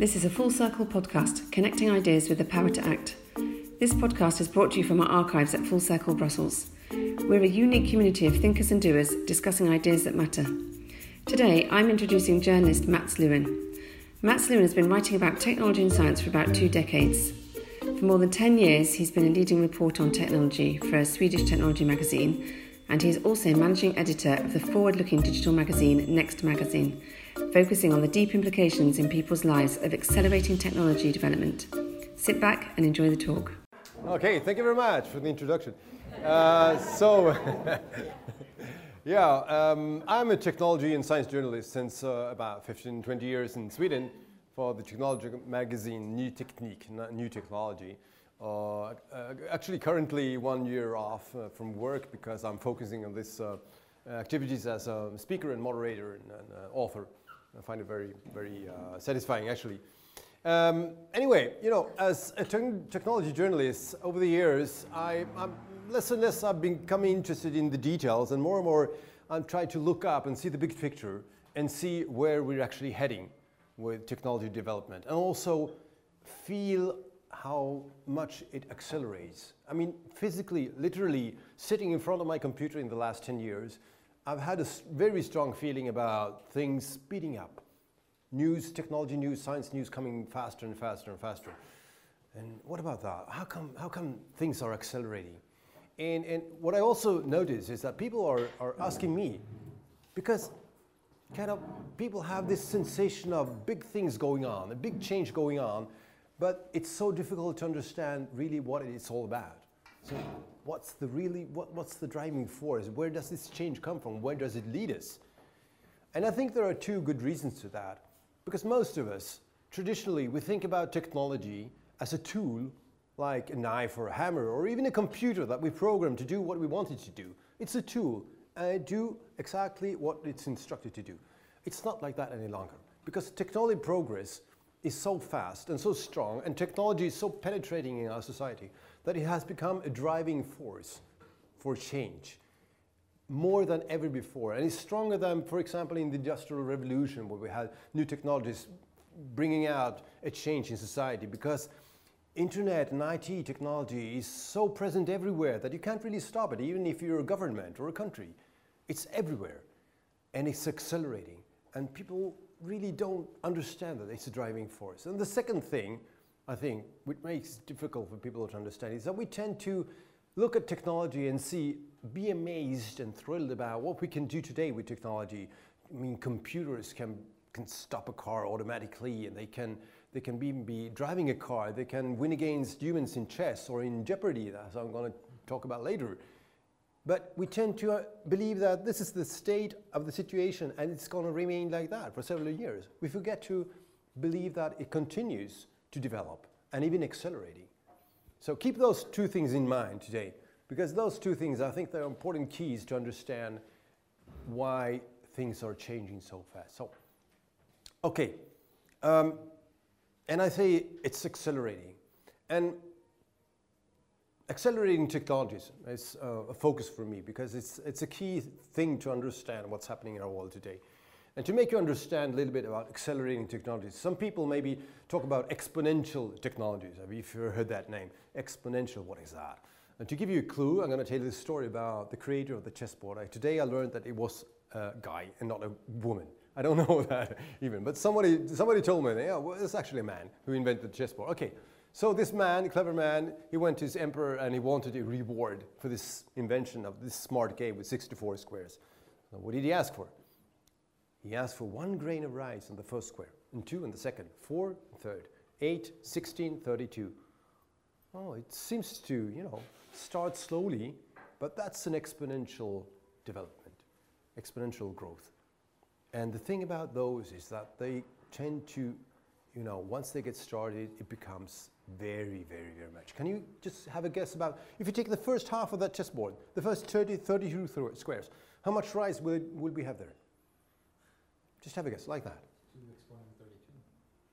This is a full circle podcast connecting ideas with the power to act. This podcast is brought to you from our archives at Full Circle Brussels. We're a unique community of thinkers and doers discussing ideas that matter. Today, I'm introducing journalist Mats Lewan. Mats Lewan has been writing about technology and science for about two decades. For more than 10 years, he's been a leading reporter on technology for a Swedish technology magazine, and he's also managing editor of the forward looking digital magazine Next Magazine, focusing on the deep implications in people's lives of accelerating technology development. Sit back and enjoy the talk. Okay, thank you very much for the introduction. Uh, so, yeah, um, I'm a technology and science journalist since uh, about 15, 20 years in Sweden for the technology magazine New Technique, New Technology. Uh, uh, actually, currently one year off uh, from work because I'm focusing on this uh, activities as a speaker and moderator and, and author. I find it very, very uh, satisfying actually. Um, anyway, you know, as a te technology journalist over the years, I, am less and less I've become interested in the details and more and more I'm trying to look up and see the big picture and see where we're actually heading with technology development and also feel how much it accelerates. I mean, physically, literally, sitting in front of my computer in the last 10 years, I've had a very strong feeling about things speeding up. News, technology news, science news coming faster and faster and faster. And what about that? How come, how come things are accelerating? And, and what I also notice is that people are, are asking me, because kind of people have this sensation of big things going on, a big change going on, but it's so difficult to understand really what it's all about. So what's the really, what, what's the driving force? Where does this change come from? Where does it lead us? And I think there are two good reasons to that. Because most of us, traditionally, we think about technology as a tool like a knife or a hammer or even a computer that we program to do what we want it to do. It's a tool and it do exactly what it's instructed to do. It's not like that any longer because technology progress is so fast and so strong and technology is so penetrating in our society that it has become a driving force for change more than ever before. And it's stronger than, for example, in the Industrial Revolution, where we had new technologies bringing out a change in society because internet and IT technology is so present everywhere that you can't really stop it, even if you're a government or a country. It's everywhere and it's accelerating. And people really don't understand that it's a driving force. And the second thing I think, which makes it difficult for people to understand, is that we tend to look at technology and see, be amazed and thrilled about what we can do today with technology. I mean, computers can, can stop a car automatically and they can, they can even be driving a car. They can win against humans in chess or in Jeopardy, as I'm going to talk about later. But we tend to uh, believe that this is the state of the situation and it's going to remain like that for several years. We forget to believe that it continues to develop and even accelerating. So keep those two things in mind today because those two things, I think they're important keys to understand why things are changing so fast. So, okay, um, and I say it's accelerating. And accelerating technologies is uh, a focus for me because it's, it's a key thing to understand what's happening in our world today. And to make you understand a little bit about accelerating technologies, some people maybe talk about exponential technologies. Have you ever heard that name? Exponential, what is that? And to give you a clue, I'm going to tell you this story about the creator of the chessboard. I, today I learned that it was a guy and not a woman. I don't know that even, but somebody, somebody told me, yeah, well, it's actually a man who invented the chessboard. Okay, so this man, clever man, he went to his emperor and he wanted a reward for this invention of this smart game with 64 squares. So what did he ask for? He asked for one grain of rice on the first square, and two on the second, four four third, eight, 16, 32. Oh, it seems to, you know, start slowly, but that's an exponential development, exponential growth. And the thing about those is that they tend to, you know, once they get started, it becomes very, very, very much. Can you just have a guess about, if you take the first half of that chessboard, the first 30, 32 squares, how much rice would, would we have there? Just have a guess, like that.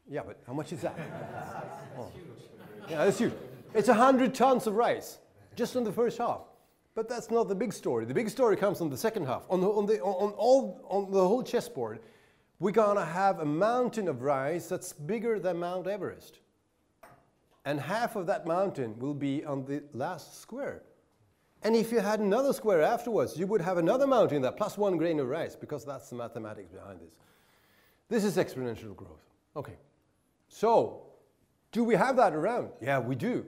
Yeah, but how much is that? oh. Yeah, that's huge. It's 100 tons of rice, just on the first half. But that's not the big story. The big story comes on the second half. On the, on the, on all, on the whole chessboard, we're gonna have a mountain of rice that's bigger than Mount Everest. And half of that mountain will be on the last square. And if you had another square afterwards, you would have another mountain that plus one grain of rice, because that's the mathematics behind this. This is exponential growth. Okay. So, do we have that around? Yeah, we do.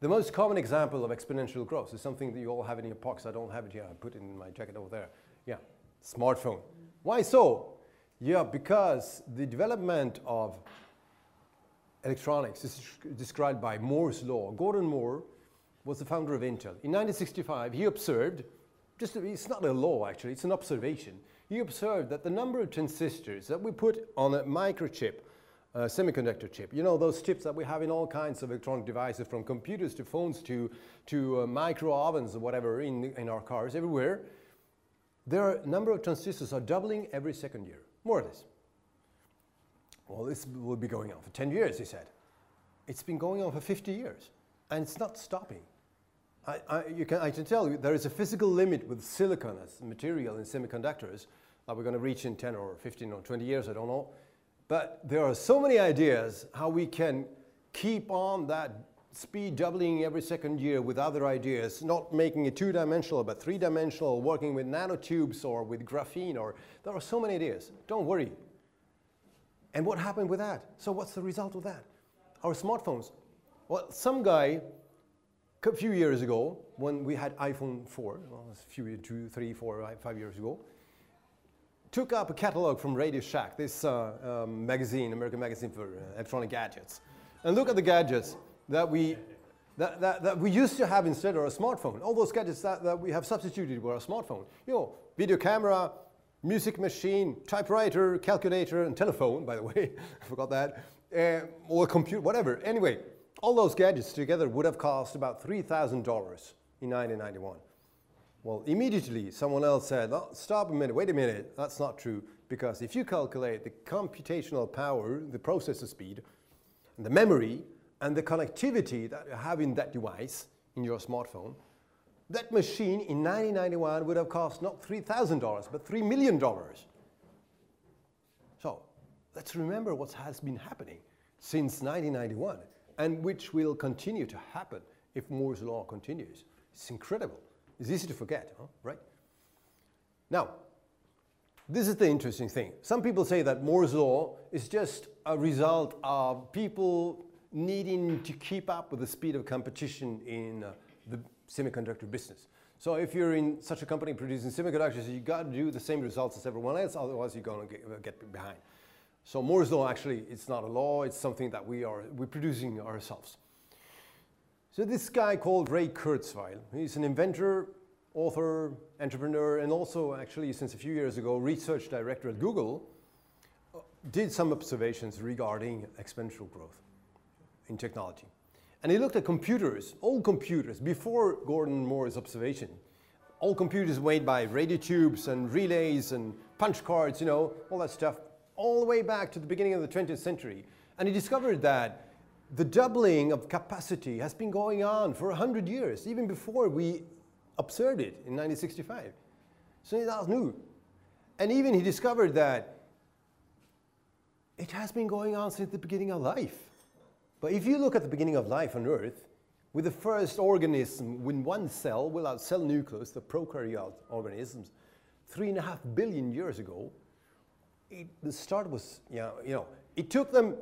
The most common example of exponential growth is something that you all have in your pockets. I don't have it here. I put it in my jacket over there. Yeah, smartphone. Why so? Yeah, because the development of electronics is described by Moore's law. Gordon Moore was the founder of Intel. In 1965, he observed, just it's not a law actually, it's an observation. He observed that the number of transistors that we put on a microchip, a semiconductor chip, you know, those chips that we have in all kinds of electronic devices, from computers to phones to, to uh, micro ovens or whatever in, in our cars, everywhere, their number of transistors are doubling every second year, more or less. Well, this will be going on for 10 years, he said. It's been going on for 50 years, and it's not stopping. I, I, can, I can tell you there is a physical limit with silicon as material in semiconductors that we're going to reach in 10 or 15 or 20 years, I don't know. But there are so many ideas how we can keep on that speed doubling every second year with other ideas, not making it two-dimensional, but three-dimensional, working with nanotubes or with graphene, or there are so many ideas. Don't worry. And what happened with that? So what's the result of that? Our smartphones. Well, some guy a few years ago, when we had iPhone 4, well, a few, two, three, four, five years ago, took up a catalog from Radio Shack, this uh, um, magazine, American magazine for uh, electronic gadgets, and look at the gadgets that we, that, that, that we used to have instead of a smartphone. All those gadgets that, that we have substituted with our smartphone. You know, video camera, music machine, typewriter, calculator, and telephone, by the way, I forgot that, uh, or computer, whatever. Anyway, all those gadgets together would have cost about $3,000 in 1991. Well, immediately someone else said, oh, stop a minute, wait a minute, that's not true, because if you calculate the computational power, the processor speed, the memory, and the connectivity that you have in that device, in your smartphone, that machine in 1991 would have cost not $3,000, but $3 million. So let's remember what has been happening since 1991 and which will continue to happen if Moore's law continues. It's incredible. It's easy to forget, huh? right? Now, this is the interesting thing. Some people say that Moore's law is just a result of people needing to keep up with the speed of competition in uh, the semiconductor business. So if you're in such a company producing semiconductors, you've got to do the same results as everyone else, otherwise you're going to get, get behind. So Moore's law actually, it's not a law, it's something that we are we're producing ourselves. So this guy called Ray Kurzweil, he's an inventor, author, entrepreneur, and also actually since a few years ago, research director at Google, uh, did some observations regarding exponential growth in technology. And he looked at computers, old computers, before Gordon Moore's observation. Old computers made by radio tubes and relays and punch cards, you know, all that stuff, all the way back to the beginning of the 20th century. And he discovered that the doubling of capacity has been going on for 100 years, even before we observed it in 1965. So that was new. And even he discovered that it has been going on since the beginning of life. But if you look at the beginning of life on Earth, with the first organism with one cell, without cell nucleus, the prokaryote organisms, three and a half billion years ago, it, the start was, you know, you know, it took them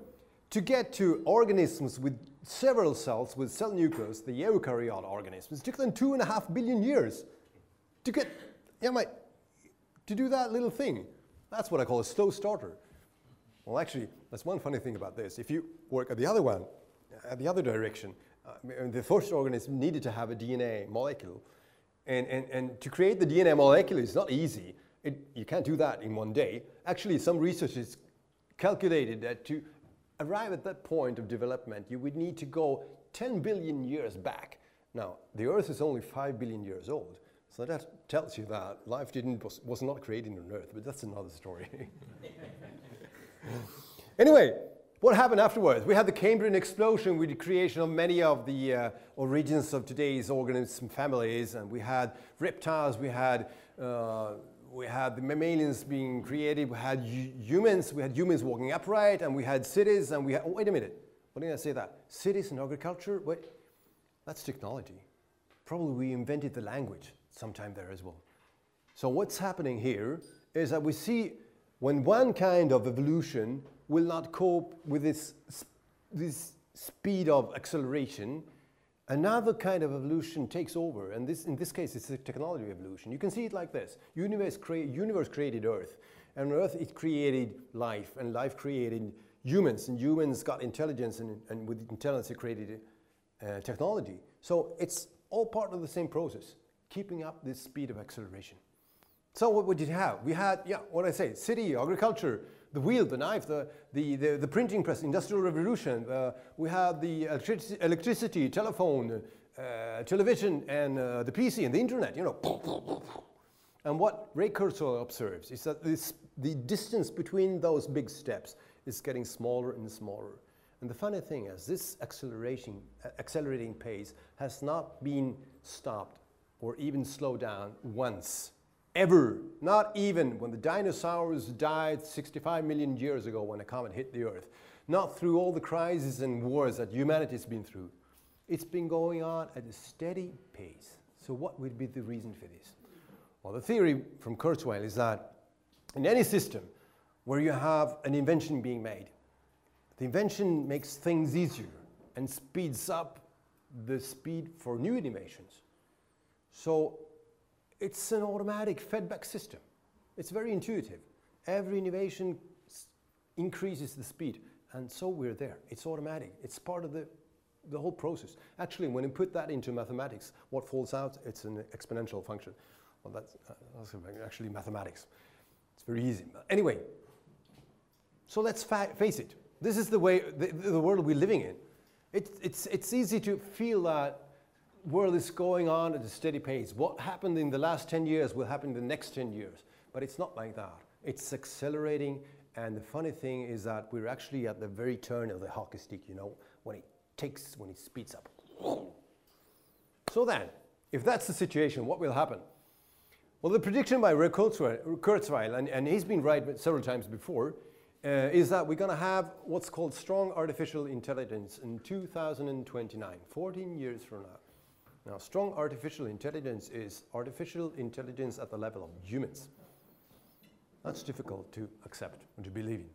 to get to organisms with several cells with cell nucleus, the eukaryote organisms, it took them two and a half billion years to get, yeah, my, to do that little thing. That's what I call a slow starter. Well, actually, that's one funny thing about this. If you work at the other one, at the other direction, uh, the first organism needed to have a DNA molecule. And, and, and to create the DNA molecule is not easy. It, you can't do that in one day. Actually, some researchers calculated that to arrive at that point of development, you would need to go 10 billion years back. Now, the Earth is only 5 billion years old. So that tells you that life didn't, was, was not created on Earth, but that's another story. anyway, what happened afterwards? We had the Cambrian explosion with the creation of many of the uh, origins of today's organism families, and we had reptiles, we had uh, we had the mammalians being created, we had humans, we had humans walking upright, and we had cities, and we had, oh, wait a minute, what did I say that? Cities and agriculture, wait, that's technology. Probably we invented the language sometime there as well. So what's happening here is that we see when one kind of evolution will not cope with this, this speed of acceleration, another kind of evolution takes over. And this, in this case, it's a technology evolution. You can see it like this. Universe, crea universe created Earth. And Earth, it created life. And life created humans. And humans got intelligence. And, and with intelligence, it created uh, technology. So it's all part of the same process, keeping up this speed of acceleration. So what we did have? We had, yeah, what I say, city, agriculture, the wheel, the knife, the, the, the, the printing press, industrial revolution. Uh, we had the electric electricity, telephone, uh, television, and uh, the PC and the internet, you know. And what Ray Kurzweil observes is that this, the distance between those big steps is getting smaller and smaller. And the funny thing is this acceleration, accelerating pace has not been stopped or even slowed down once ever, not even when the dinosaurs died 65 million years ago when a comet hit the Earth, not through all the crises and wars that humanity's been through. It's been going on at a steady pace. So what would be the reason for this? Well, the theory from Kurzweil is that in any system where you have an invention being made, the invention makes things easier and speeds up the speed for new innovations. So it's an automatic feedback system. It's very intuitive. Every innovation increases the speed, and so we're there. It's automatic. It's part of the, the whole process. Actually, when you put that into mathematics, what falls out, it's an exponential function. Well, that's, uh, that's actually mathematics. It's very easy. Anyway, so let's face it. This is the way, the, the world we're living in. It, it's, it's easy to feel that world is going on at a steady pace. What happened in the last 10 years will happen in the next 10 years. But it's not like that. It's accelerating. And the funny thing is that we're actually at the very turn of the hockey stick, you know, when it takes, when it speeds up. So then, if that's the situation, what will happen? Well, the prediction by Ray Kurzweil, and, and he's been right several times before, uh, is that we're going to have what's called strong artificial intelligence in 2029, 14 years from now. Now, strong artificial intelligence is artificial intelligence at the level of humans. That's difficult to accept and to believe in.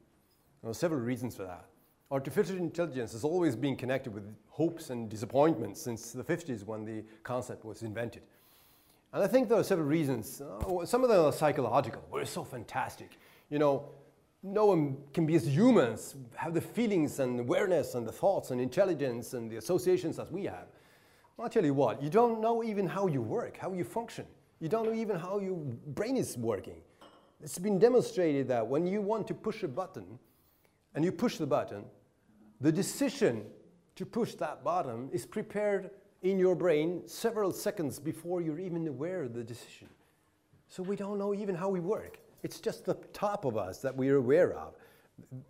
There are several reasons for that. Artificial intelligence has always been connected with hopes and disappointments since the 50s when the concept was invented. And I think there are several reasons. Uh, some of them are psychological. We're so fantastic. You know, no one can be as humans, have the feelings and awareness and the thoughts and intelligence and the associations as we have. I'll tell you what, you don't know even how you work, how you function. You don't know even how your brain is working. It's been demonstrated that when you want to push a button and you push the button, the decision to push that button is prepared in your brain several seconds before you're even aware of the decision. So we don't know even how we work. It's just the top of us that we're aware of.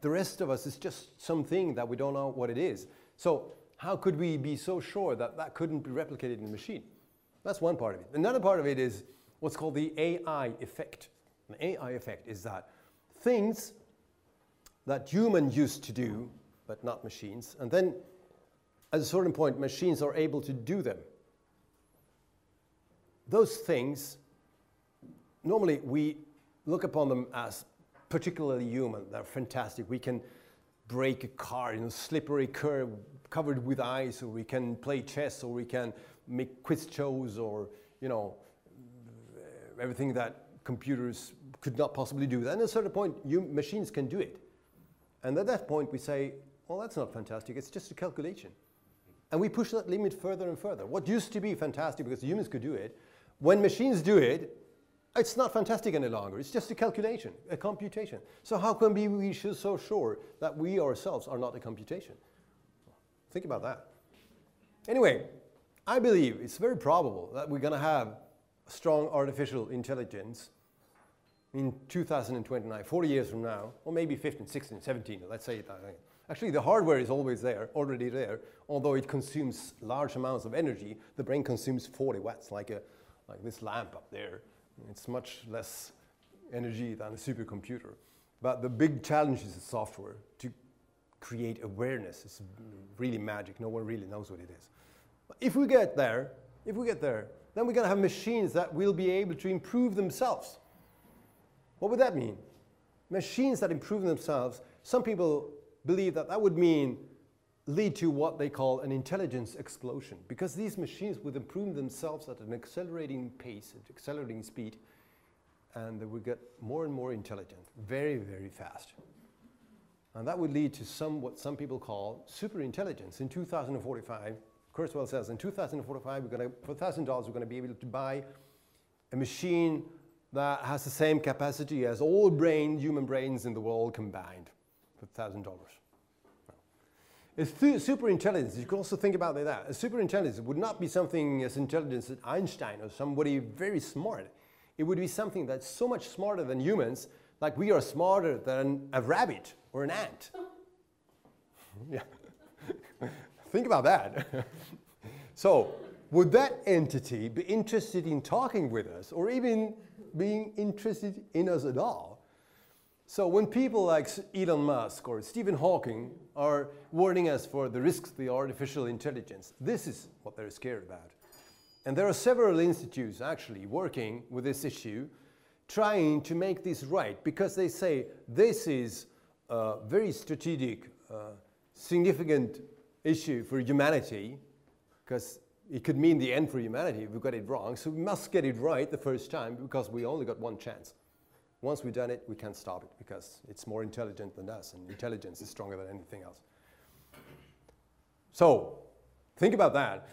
The rest of us is just something that we don't know what it is. So how could we be so sure that that couldn't be replicated in a machine? That's one part of it. Another part of it is what's called the AI effect. The AI effect is that things that humans used to do, but not machines, and then at a certain point, machines are able to do them. Those things, normally we look upon them as particularly human. They're fantastic. We can brake a car in a slippery curve covered with ice, or we can play chess, or we can make quiz shows, or you know, everything that computers could not possibly do. And at a certain point, you, machines can do it. And at that point, we say, well, that's not fantastic. It's just a calculation. And we push that limit further and further. What used to be fantastic because humans could do it, when machines do it, it's not fantastic any longer. It's just a calculation, a computation. So how can we be so sure that we ourselves are not a computation? Think about that. Anyway, I believe it's very probable that we're going to have strong artificial intelligence in 2029, 40 years from now, or maybe 15, 16, 17, let's say that. Actually, the hardware is always there, already there, although it consumes large amounts of energy. The brain consumes 40 watts, like, a, like this lamp up there. It's much less energy than a supercomputer. But the big challenge is the software to create awareness. It's really magic. No one really knows what it is. But if we get there, if we get there, then we're going to have machines that will be able to improve themselves. What would that mean? Machines that improve themselves, some people believe that that would mean lead to what they call an intelligence explosion because these machines would improve themselves at an accelerating pace, at accelerating speed, and they would get more and more intelligent very, very fast. And that would lead to some, what some people call superintelligence. In 2045, Kurzweil says, in 2045, we're to, for $1,000, we're going to be able to buy a machine that has the same capacity as all brain, human brains in the world combined for $1,000. A superintelligence. you can also think about that. A super intelligence would not be something as intelligent as Einstein or somebody very smart. It would be something that's so much smarter than humans, like we are smarter than a rabbit or an ant. yeah. think about that. so, would that entity be interested in talking with us or even being interested in us at all? So when people like Elon Musk or Stephen Hawking are warning us for the risks of the artificial intelligence, this is what they're scared about. And there are several institutes actually working with this issue, trying to make this right, because they say this is a very strategic, uh, significant issue for humanity, because it could mean the end for humanity if we got it wrong. So we must get it right the first time because we only got one chance. Once we've done it, we can't stop it because it's more intelligent than us, and intelligence is stronger than anything else. So, think about that.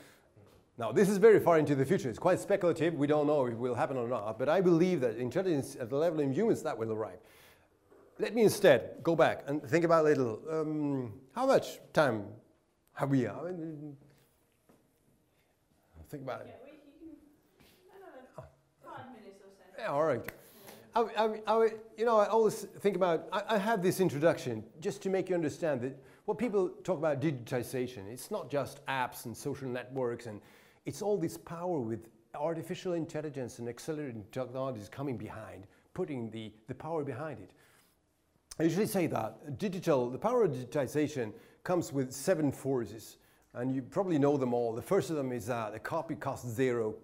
Now, this is very far into the future. It's quite speculative. We don't know if it will happen or not. But I believe that intelligence at the level of humans, that will arrive. Let me instead go back and think about a little. Um, how much time have we? I mean, think about it. Yeah, we, you can, I don't know, five minutes or so. Yeah, all right. I, I, I, you know, I always think about, I, I, have this introduction just to make you understand that when people talk about digitization, it's not just apps and social networks, and it's all this power with artificial intelligence and accelerating technologies coming behind, putting the, the power behind it. I usually say that digital, the power of digitization comes with seven forces, and you probably know them all. The first of them is that a copy costs zero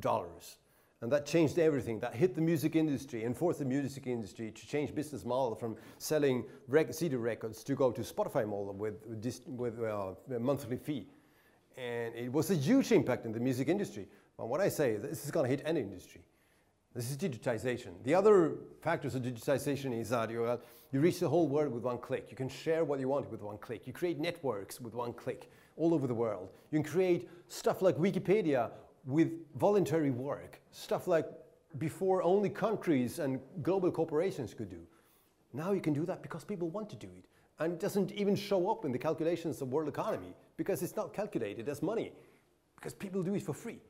dollars. And that changed everything. That hit the music industry and forced the music industry to change business model from selling rec- CD records to go to Spotify model with, with, uh, a monthly fee. And it was a huge impact in the music industry. But what I say is this is going to hit any industry. This is digitization. The other factors of digitization is that you, uh, you reach the whole world with one click. You can share what you want with one click. You create networks with one click all over the world. You can create stuff like Wikipedia with voluntary work, stuff like before only countries and global corporations could do. Now you can do that because people want to do it. And it doesn't even show up in the calculations of world economy because it's not calculated as money, because people do it for free.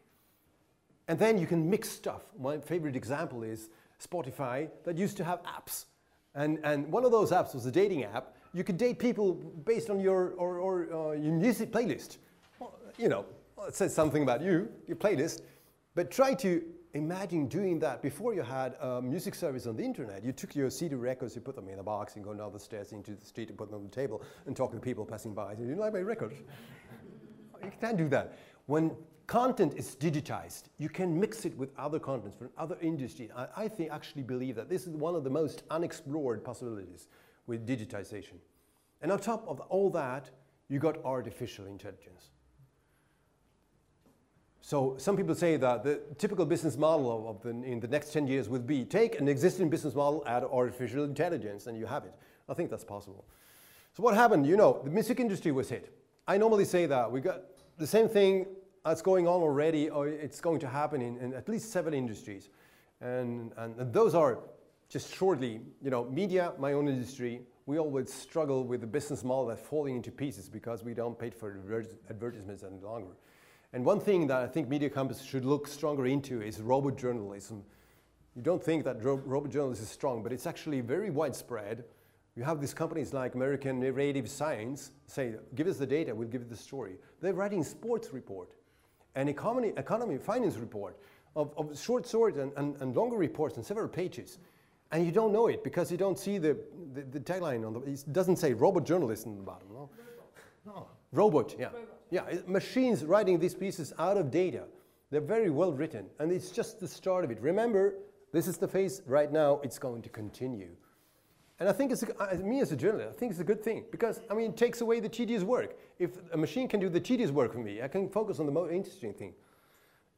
And then you can mix stuff. My favorite example is Spotify that used to have apps. And, and one of those apps was a dating app. You could date people based on your, or, or, uh, your music playlist. Well, you know, well, it says something about you, your playlist, but try to imagine doing that before you had a music service on the internet. You took your CD records, you put them in a box, and go down the stairs into the street and put them on the table and talk to people passing by. You like my record? you can't do that. When content is digitized, you can mix it with other contents from other industries. I, I think, actually believe that this is one of the most unexplored possibilities with digitization. And on top of all that, you got artificial intelligence. So some people say that the typical business model of the, in the next 10 years would be take an existing business model, add artificial intelligence, and you have it. I think that's possible. So what happened? You know, the music industry was hit. I normally say that we got the same thing that's going on already, or it's going to happen in, in at least seven industries. And, and, and those are just shortly, you know, media, my own industry, we always struggle with the business model that's falling into pieces because we don't pay for advertisements any longer. And one thing that I think media companies should look stronger into is robot journalism. You don't think that ro robot journalism is strong, but it's actually very widespread. You have these companies like American Narrative Science say, give us the data, we'll give you the story. They're writing sports report, an economy, economy finance report of, of short, short and, and, and longer reports and several pages. And you don't know it because you don't see the, the, the tagline on the, it doesn't say robot journalist in the bottom, no? No, robot, yeah. Robot. Yeah, it- machines writing these pieces out of data. They're very well written, and it's just the start of it. Remember, this is the phase right now, it's going to continue. And I think it's, me as a journalist, I think it's a good thing because, I mean, it takes away the tedious work. If a machine can do the tedious work for me, I can focus on the most interesting thing.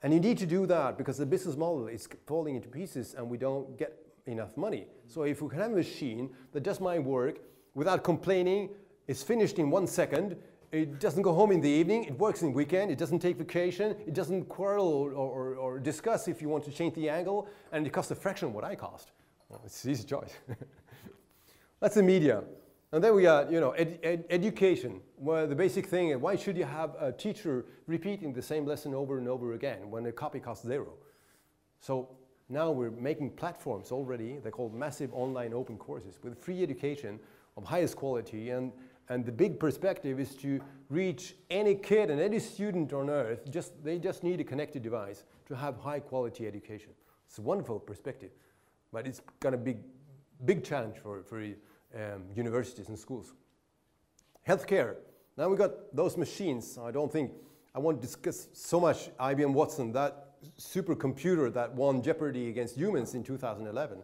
And you need to do that because the business model is falling into pieces and we don't get enough money. So if we can have a machine that does my work without complaining, it's finished in one second, it doesn't go home in the evening, it works in weekend, it doesn't take vacation, it doesn't quarrel or, or, or discuss if you want to change the angle, and it costs a fraction of what I cost. Well, it's an easy choice. That's the media. And then we got, you know, ed- ed- education, where the basic thing is why should you have a teacher repeating the same lesson over and over again when a copy costs zero? So now we're making platforms already, they're called massive online open courses with free education of highest quality. And, and the big perspective is to reach any kid and any student on earth, just, they just need a connected device to have high quality education. It's a wonderful perspective, but it's going to be big challenge for, for um, universities and schools. Healthcare. Now we got those machines. I don't think I want to discuss so much IBM Watson, that supercomputer that won Jeopardy against humans in 2011.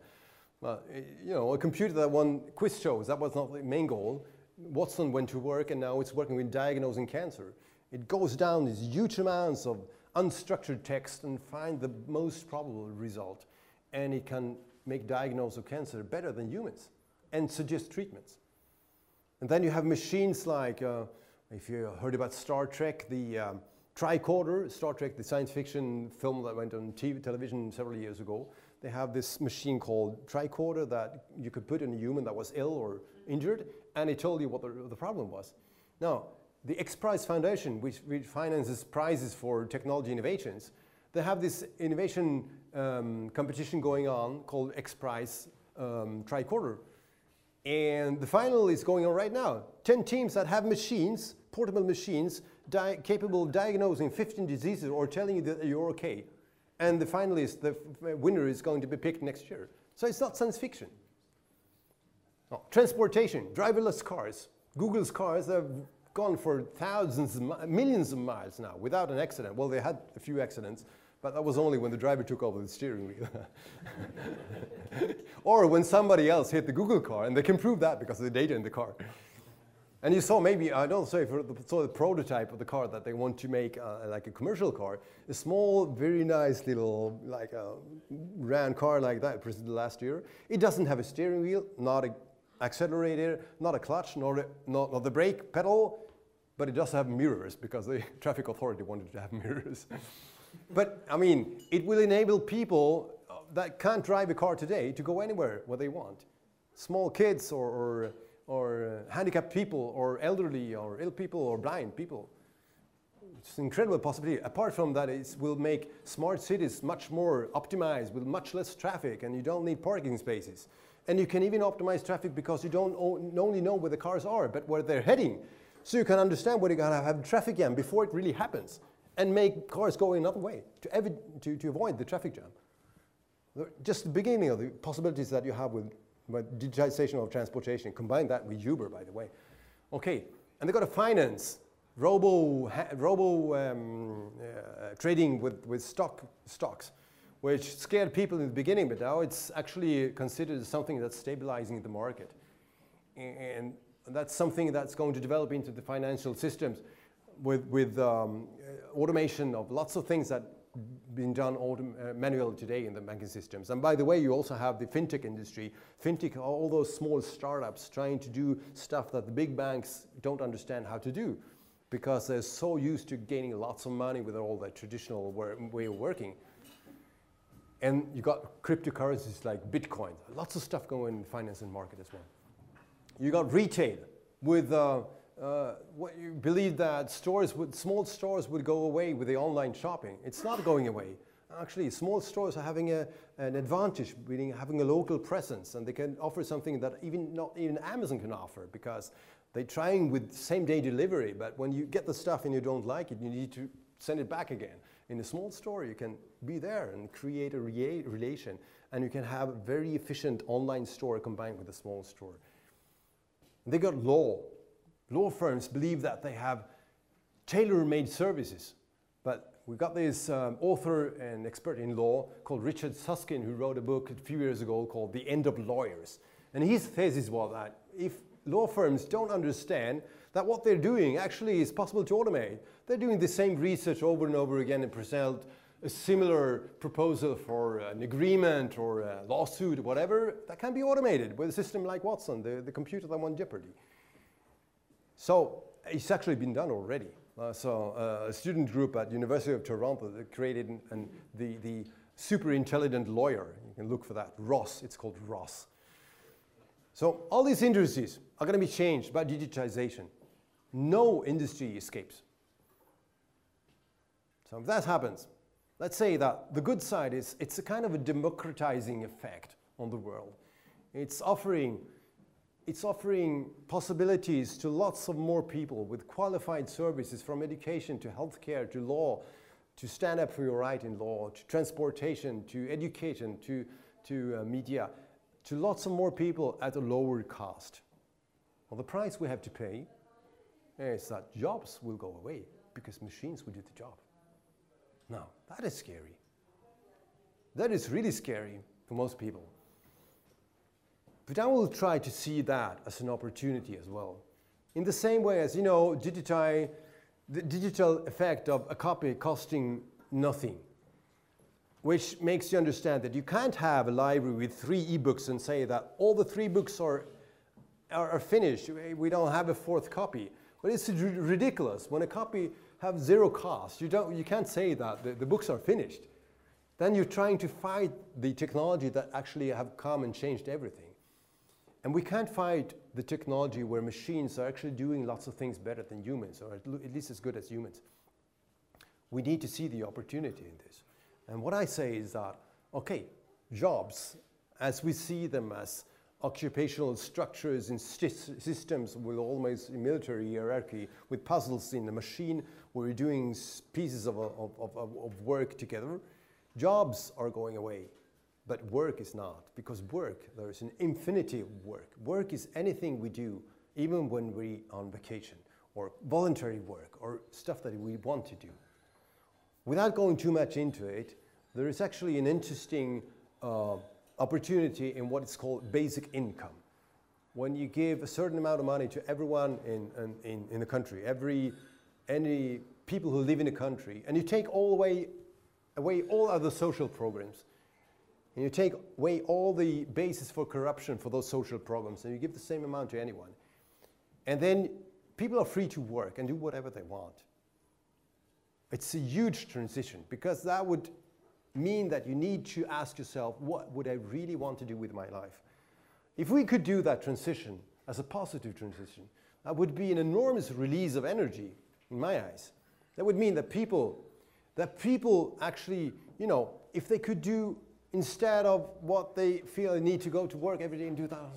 Well, eh, you know, a computer that won quiz shows, that was not the main goal. Watson went to work and now it's working with diagnosing cancer. It goes down these huge amounts of unstructured text and find the most probable result. And it can make diagnosis of cancer better than humans and suggest treatments. And then you have machines like, uh, if you heard about Star Trek, the um, tricorder, Star Trek, the science fiction film that went on TV, television several years ago. They have this machine called tricorder that you could put in a human that was ill or injured, and it told you what the, the problem was. Now, the X Prize Foundation, which, which finances prizes for technology innovations, they have this innovation um, competition going on called X Prize um, Tricorder. And the final is going on right now. 10 teams that have machines, portable machines, capable of diagnosing 15 diseases or telling you that you're okay. And the finalist, the f- winner, is going to be picked next year. So it's not science fiction. Transportation, driverless cars. Google's cars have gone for thousands, millions of miles now without an accident. Well, they had a few accidents, but that was only when the driver took over the steering wheel. or when somebody else hit the Google car, and they can prove that because of the data in the car. And you saw maybe, I don't say, if you saw the prototype of the car that they want to make uh, like a commercial car, a small, very nice little, like a round car like that presented last year. It doesn't have a steering wheel, not an accelerator, not a clutch, nor a, not, not the brake pedal, but it does have mirrors because the traffic authority wanted to have mirrors. But I mean, it will enable people uh, that can't drive a car today to go anywhere where they want. Small kids or, or, or uh, handicapped people or elderly or ill people or blind people. It's an incredible possibility. Apart from that, it will make smart cities much more optimized with much less traffic and you don't need parking spaces. And you can even optimize traffic because you don't only know where the cars are, but where they're heading. So you can understand where you're going to have traffic jam before it really happens and make cars go another way to, to, to avoid the traffic jam. Just the beginning of the possibilities that you have with, with digitization of transportation. Combine that with Uber, by the way. Okay, and they've got to finance robo, robo um, uh, trading with, with stock, stocks, which scared people in the beginning, but now it's actually considered something that's stabilizing the market. And that's something that's going to develop into the financial systems with, with um, automation of lots of things that been done uh, manually today in the banking systems. And by the way, you also have the fintech industry. Fintech, all those small startups trying to do stuff that the big banks don't understand how to do because they're so used to gaining lots of money with all the traditional way of working. And you got cryptocurrencies like Bitcoin, lots of stuff going in finance and market as well. You got retail with uh, uh, what you believe that stores would, small stores would go away with the online shopping. It's not going away. Actually, small stores are having a, an advantage, meaning having a local presence, and they can offer something that even not even Amazon can offer because they're trying with same day delivery. But when you get the stuff and you don't like it, you need to send it back again. In a small store, you can be there and create a relation, and you can have a very efficient online store combined with a small store. They got law. Law firms believe that they have tailor-made services, but we've got this um, author and expert in law called Richard Susskind who wrote a book a few years ago called The End of Lawyers. And his thesis was that if law firms don't understand that what they're doing actually is possible to automate, they're doing the same research over and over again and present a similar proposal for an agreement or a lawsuit or whatever that can be automated with a system like Watson, the, the computer that won Jeopardy. So it's actually been done already. Uh, so uh, a student group at University of Toronto created an, an, the, the super intelligent lawyer. You can look for that. Ross, it's called Ross. So all these industries are going to be changed by digitization. No industry escapes. So if that happens, let's say that the good side is it's a kind of a democratizing effect on the world. It's offering it's offering possibilities to lots of more people with qualified services from education to healthcare to law, to stand up for your right in law, to transportation, to education, to, to uh, media, to lots of more people at a lower cost. Well, the price we have to pay is that jobs will go away because machines will do the job. Now, that is scary. That is really scary for most people. But I will try to see that as an opportunity as well. In the same way as, you know, the digital effect of a copy costing nothing, which makes you understand that you can't have a library with three ebooks and say that all the three books are, are, are finished. We don't have a fourth copy. But it's ridiculous. When a copy has zero cost, you, don't, you can't say that the, the books are finished. Then you're trying to fight the technology that actually have come and changed everything. And we can't fight the technology where machines are actually doing lots of things better than humans, or at least as good as humans. We need to see the opportunity in this. And what I say is that, okay, jobs, as we see them as occupational structures and systems with almost a military hierarchy, with puzzles in the machine where we're doing pieces of, of, of, of work together, jobs are going away. But work is not, because work, there is an infinity of work. Work is anything we do, even when we're on vacation, or voluntary work, or stuff that we want to do. Without going too much into it, there is actually an interesting uh, opportunity in what is called basic income. When you give a certain amount of money to everyone in, in, in the country, every, any people who live in the country, and you take all away, away all other social programs, and you take away all the basis for corruption for those social programs and you give the same amount to anyone. And then people are free to work and do whatever they want. It's a huge transition because that would mean that you need to ask yourself, what would I really want to do with my life? If we could do that transition as a positive transition, that would be an enormous release of energy in my eyes. That would mean that people, that people actually, you know, if they could do instead of what they feel they need to go to work every day and do that,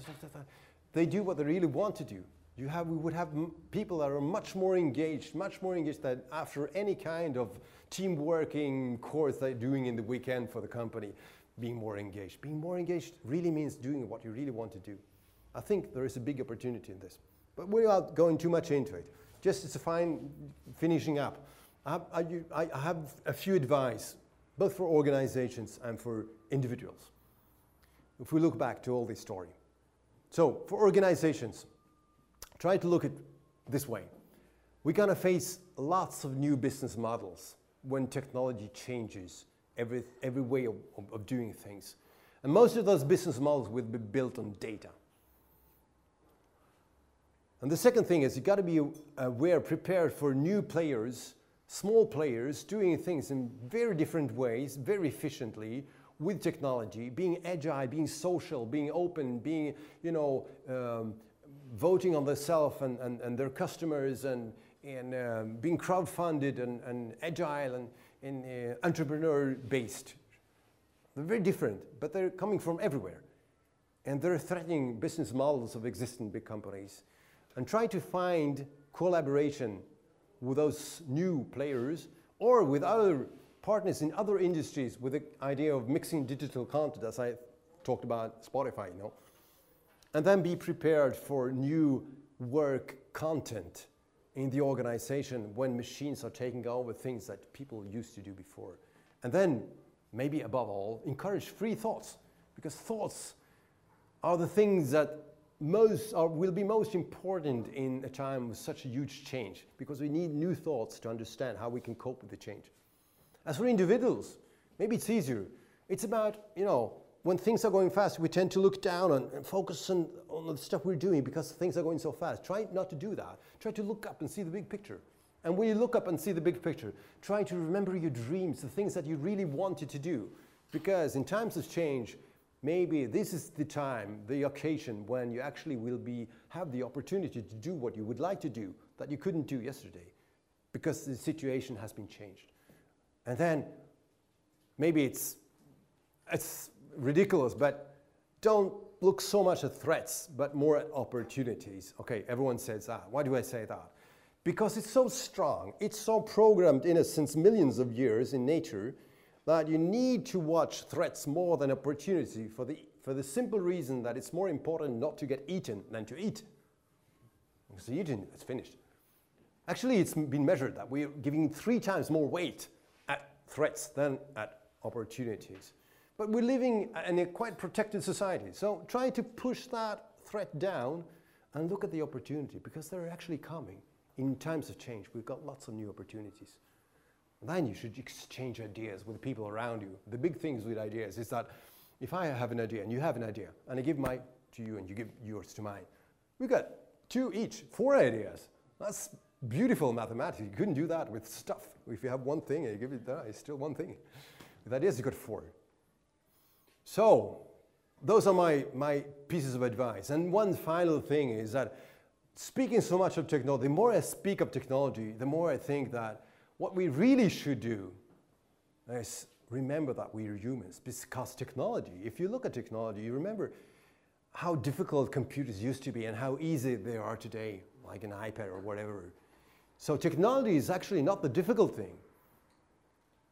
they do what they really want to do. You have, we would have people that are much more engaged, much more engaged than after any kind of team working course they're doing in the weekend for the company, being more engaged. Being more engaged really means doing what you really want to do. I think there is a big opportunity in this. But without going too much into it, just as a fine finishing up, I I, I have a few advice, both for organizations and for individuals. If we look back to all this story. So, for organizations, try to look at this way. We're going to face lots of new business models when technology changes every, every way of, of, doing things. And most of those business models will be built on data. And the second thing is you got to be aware, prepared for new players, small players doing things in very different ways, very efficiently, with technology, being agile, being social, being open, being, you know, um, voting on themselves and, and, and their customers and, and um, being crowd-funded and, and agile and, and uh, entrepreneur-based. They're very different, but they're coming from everywhere. And they're threatening business models of existing big companies. And try to find collaboration with those new players or with other partners in other industries with the idea of mixing digital content, as I talked about Spotify, you know, and then be prepared for new work content in the organization when machines are taking over things that people used to do before. And then, maybe above all, encourage free thoughts, because thoughts are the things that most are, will be most important in a time of such a huge change, because we need new thoughts to understand how we can cope with the change. As for individuals, maybe it's easier. It's about, you know, when things are going fast, we tend to look down and, and focus on, on the stuff we're doing because things are going so fast. Try not to do that. Try to look up and see the big picture. And when you look up and see the big picture, try to remember your dreams, the things that you really wanted to do. Because in times of change, maybe this is the time, the occasion when you actually will be, have the opportunity to do what you would like to do that you couldn't do yesterday because the situation has been changed. And then maybe it's, it's ridiculous, but don't look so much at threats, but more at opportunities. Okay, everyone says that. Why do I say that? Because it's so strong, it's so programmed in us since millions of years in nature that you need to watch threats more than opportunity for the, for the simple reason that it's more important not to get eaten than to eat. Because eating, it's finished. Actually, it's been measured that we're giving three times more weight at threats than at opportunities. But we're living in a quite protected society. So try to push that threat down and look at the opportunity because they're actually coming. In times of change, we've got lots of new opportunities. Then you should exchange ideas with people around you. The big things with ideas is that if I have an idea and you have an idea, and I give mine to you and you give yours to mine, we've got two each, four ideas. That's beautiful mathematics. You couldn't do that with stuff. If you have one thing and you give it that, it's still one thing. With ideas, you got four. So, those are my, my pieces of advice. And one final thing is that speaking so much of technology, the more I speak of technology, the more I think that what we really should do is remember that we are humans because technology, if you look at technology, you remember how difficult computers used to be and how easy they are today, like an iPad or whatever. So technology is actually not the difficult thing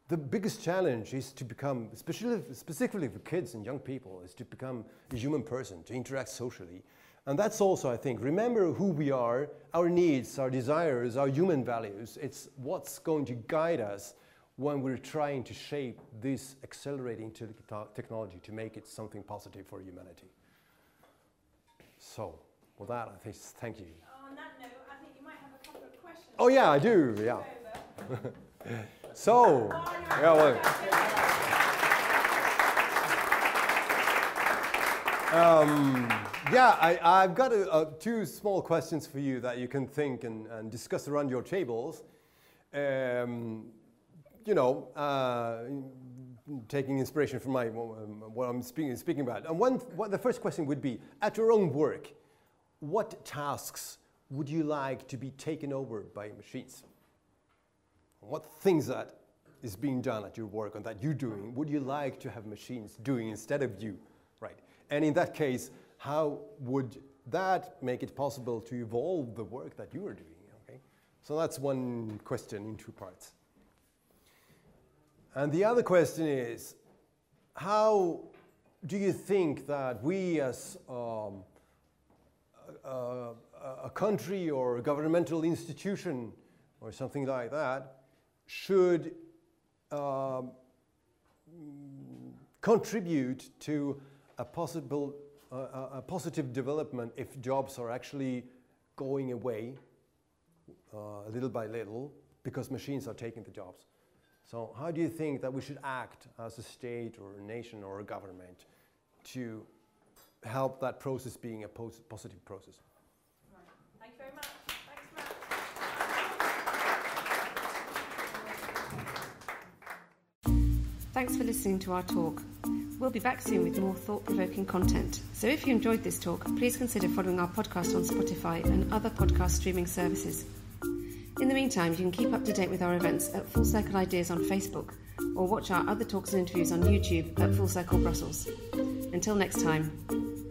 the biggest challenge is to become, especially specifically for kids and young people, is to become a human person, to interact socially. And that's also, I think, remember who we are, our needs, our desires, our human values. It's what's going to guide us when we're trying to shape this accelerating technology to make it something positive for humanity. So, with that, I think, thank you. Oh, on that note, I think you might have a couple of questions. Oh, yeah, I do, yeah. So, oh, yeah, well. Um, yeah, I, have got a, a, two small questions for you that you can think and, and discuss around your tables. Um, you know, uh, taking inspiration from my, what I'm speaking, speaking about. And one, what the first question would be, at your own work, what tasks would you like to be taken over by machines? what things that is being done at your work and that you're doing would you like to have machines doing instead of you? And in that case, how would that make it possible to evolve the work that you are doing, okay? So that's one question in two parts. And the other question is, how do you think that we as um, a, a country or a governmental institution or something like that should um, contribute to a possible uh, a positive development if jobs are actually going away uh, little by little because machines are taking the jobs. So how do you think that we should act as a state or a nation or a government to help that process being a positive process? Right. Thank you very much. Thanks, Matt. Thanks for listening to our talk. We'll be back soon with more thought provoking content. So if you enjoyed this talk, please consider following our podcast on Spotify and other podcast streaming services. In the meantime, you can keep up to date with our events at Full Circle Ideas on Facebook or watch our other talks and interviews on YouTube at Full Circle Brussels. Until next time.